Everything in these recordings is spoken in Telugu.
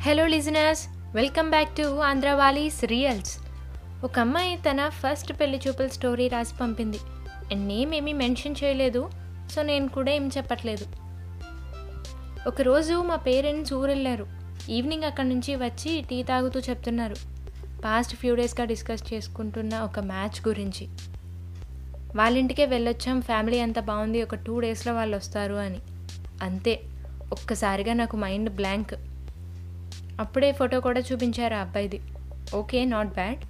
Hello listeners welcome back to Andhravalis reals ఒక అమ్మాయి తన ఫస్ట్ పెళ్ళి చూపుల స్టోరీ రాసి పంపింది. అండ్ నేమ్ ఏమీ మెన్షన్ చేయలేదు సో నేను కూడా ఏం చెప్పట్లేదు. ఒకరోజు మా పేరెంట్స్ ఊరెళ్ళారు. ఈవినింగ్ అక్కడి నుంచి వచ్చి టీ తాగుతూ చెప్తున్నారు. పాస్ట్ ఫ్యూ డేస్గా డిస్కస్ చేసుకుంటున్న ఒక మ్యాచ్ గురించి. వాళ్ళ ఇంటికే వెళ్ళొచ్చాం ఫ్యామిలీ అంతా బాగుంది ఒక టూ డేస్లో వాళ్ళు వస్తారు అని. అంతే. ఒక్కసారిగా నాకు మైండ్ బ్లాంక్ అప్పుడే ఫోటో కూడా చూపించారు ఆ అబ్బాయిది. ఓకే నాట్ బ్యాడ్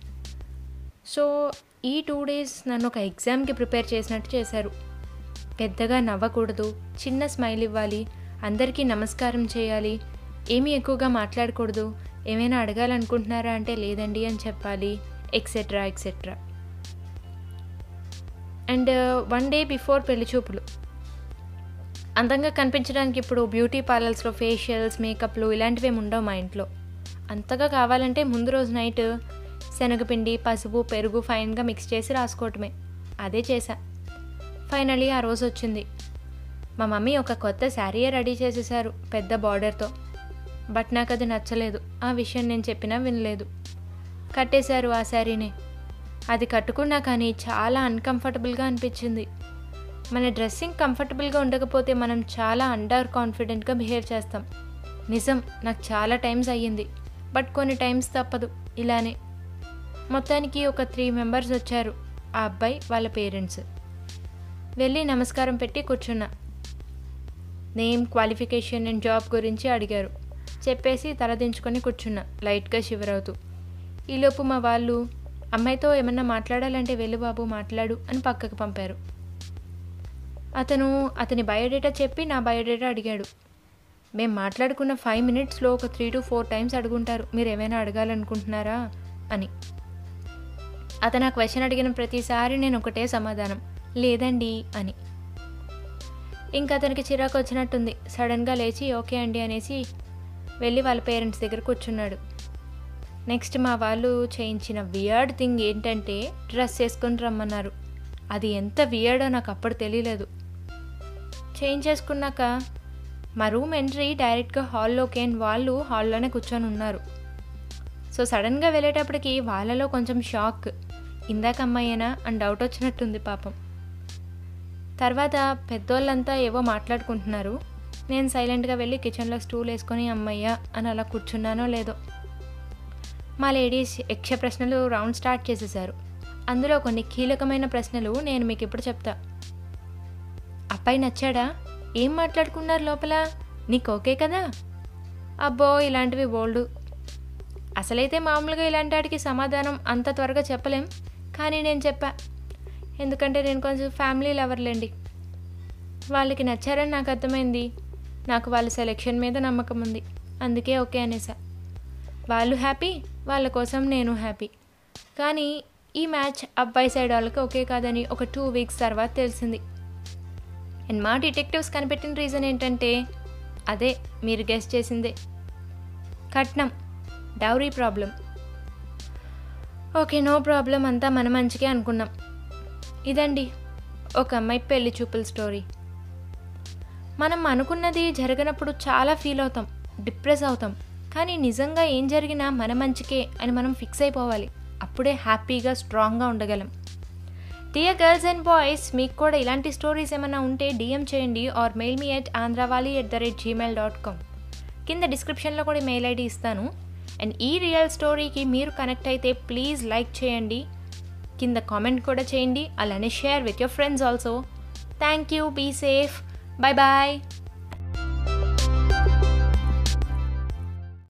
సో ఈ టూ డేస్ నన్ను ఒక ఎగ్జామ్కి ప్రిపేర్ చేసినట్టు చేశారు. పెద్దగా నవ్వకూడదు చిన్న స్మైల్ ఇవ్వాలి అందరికీ నమస్కారం చేయాలి ఏమీ ఎక్కువగా మాట్లాడకూడదు ఏమైనా అడగాలనుకుంటున్నారా అంటే లేదండి అని చెప్పాలి etcetera etcetera. And one day before పెళ్ళి చూపులు. అందంగా కనిపించడానికి ఇప్పుడు బ్యూటీ పార్లర్స్లో ఫేషియల్స్ మేకప్లు ఇలాంటివి ఏమి ఉండవు మా ఇంట్లో. అంతగా కావాలంటే ముందు రోజు నైట్ శనగపిండి పసుపు పెరుగు ఫైన్గా మిక్స్ చేసి రాసుకోవటమే. అదే చేశా. ఫైనలీ ఆ రోజు వచ్చింది. మా మమ్మీ ఒక కొత్త శారీయే రెడీ చేసేసారు పెద్ద బార్డర్తో. బట్ నాకు అది నచ్చలేదు. ఆ విషయం నేను చెప్పినా వినలేదు. కట్టేశారు ఆ శారీని. అది కట్టుకున్నా కానీ చాలా అన్కంఫర్టబుల్గా అనిపించింది. మన డ్రెస్సింగ్ కంఫర్టబుల్గా ఉండకపోతే మనం చాలా అండర్ కాన్ఫిడెంట్గా బిహేవ్ చేస్తాం. నిజం నాకు చాలా టైమ్స్ అయ్యింది. బట్ కొన్ని టైమ్స్ తప్పదు. ఇలానే. మొత్తానికి ఒక త్రీ మెంబర్స్ వచ్చారు. ఆ అబ్బాయి వాళ్ళ పేరెంట్స్. వెళ్ళి నమస్కారం పెట్టి కూర్చున్నా. నేమ్ క్వాలిఫికేషన్ అండ్ జాబ్ గురించి అడిగారు. చెప్పేసి తలదించుకొని కూర్చున్నా లైట్గా షివర్ అవుతూ ఈలోపు మా వాళ్ళు అమ్మాయితో ఏమన్నా మాట్లాడాలంటే వెళ్ళు బాబు మాట్లాడు అని పక్కకు పంపారు. అతను అతని బయోడేటా చెప్పి నా బయోడేటా అడిగాడు. మేము మాట్లాడుకున్న ఫైవ్ మినిట్స్లో ఒక త్రీ టు ఫోర్ టైమ్స్ అడుగుంటారు మీరు ఏమైనా అడగాలనుకుంటున్నారా? అని. అతను ఆ క్వశ్చన్ అడిగిన ప్రతిసారి నేను ఒకటే సమాధానం లేదండి అని. ఇంకా అతనికి చిరాకు వచ్చినట్టుంది. సడన్గా లేచి ఓకే అండి అనేసి వెళ్ళి వాళ్ళ పేరెంట్స్ దగ్గర కూర్చున్నాడు. నెక్స్ట్ మా వాళ్ళు చేయించిన వియర్డ్ థింగ్ ఏంటంటే డ్రెస్ వేసుకొని రమ్మన్నారు. అది ఎంత వియర్డో నాకు అప్పుడు తెలియలేదు. చేంజ్ చేసుకున్నాక మా రూమ్ ఎంట్రీ డైరెక్ట్గా హాల్లోకి అండ్ వాళ్ళు హాల్లోనే కూర్చొని ఉన్నారు. సో సడన్గా వెళ్ళేటప్పటికి వాళ్ళలో కొంచెం షాక్. ఇందాక అమ్మాయేనా? అని డౌట్ వచ్చినట్టుంది పాపం. తర్వాత పెద్దోళ్ళంతా ఏవో మాట్లాడుకుంటున్నారు. నేను సైలెంట్గా వెళ్ళి కిచెన్లో స్టూల్ వేసుకొని అమ్మయ్యా అని అలా కూర్చున్నానో లేదో. మా లేడీస్ యక్ష ప్రశ్నలు రౌండ్ స్టార్ట్ చేసేసారు అందులో కొన్ని కీలకమైన ప్రశ్నలు నేను మీకు ఇప్పుడు చెప్తాను అబ్బాయి నచ్చాడా? ఏం మాట్లాడుకున్నారు లోపల? నీకు ఓకే కదా? అబ్బో ఇలాంటివి బోల్డు. అసలైతే మామూలుగా ఇలాంటి వాటికి సమాధానం అంత త్వరగా చెప్పలేం కానీ నేను చెప్పా. ఎందుకంటే నేను కొంచెం ఫ్యామిలీ లవర్లేండి. వాళ్ళకి నచ్చారని నాకు అర్థమైంది. నాకు వాళ్ళ సెలెక్షన్ మీద నమ్మకం ఉంది. అందుకే ఓకే అనేసా. వాళ్ళు హ్యాపీ వాళ్ళ కోసం నేను హ్యాపీ. కానీ ఈ మ్యాచ్ అబ్బాయి సైడ్ వాళ్ళకి ఓకే కాదని ఒక టూ వీక్స్ తర్వాత తెలిసింది. అండ్ మా డిటెక్టివ్స్ కనిపెట్టిన రీజన్ ఏంటంటే అదే మీరు గెస్ట్ చేసిందే. కట్నం dowry problem okay no problem అంతా మన మంచిగా అనుకున్నాం. ఇదండి ఒక అమ్మాయి పెళ్ళి చూపుల స్టోరీ మనం అనుకున్నది జరగనప్పుడు చాలా ఫీల్ అవుతాం డిప్రెస్ అవుతాం. కానీ నిజంగా ఏం జరిగినా మన మంచికే అని మనం ఫిక్స్ అయిపోవాలి. అప్పుడే హ్యాపీగా స్ట్రాంగ్గా ఉండగలం. డియర్ గర్ల్స్ అండ్ బాయ్స్ మీకు కూడా ఇలాంటి స్టోరీస్ ఏమైనా ఉంటే డిఎం చేయండి or mail me at Andhrawali at the rate Gmail dot com కింద డిస్క్రిప్షన్లో కూడా మెయిల్ ఐడి ఇస్తాను. అండ్ ఈ రియల్ స్టోరీకి మీరు కనెక్ట్ అయితే ప్లీజ్ లైక్ చేయండి. కింద కామెంట్ కూడా చేయండి. అలానే share with your friends also thank you be safe bye bye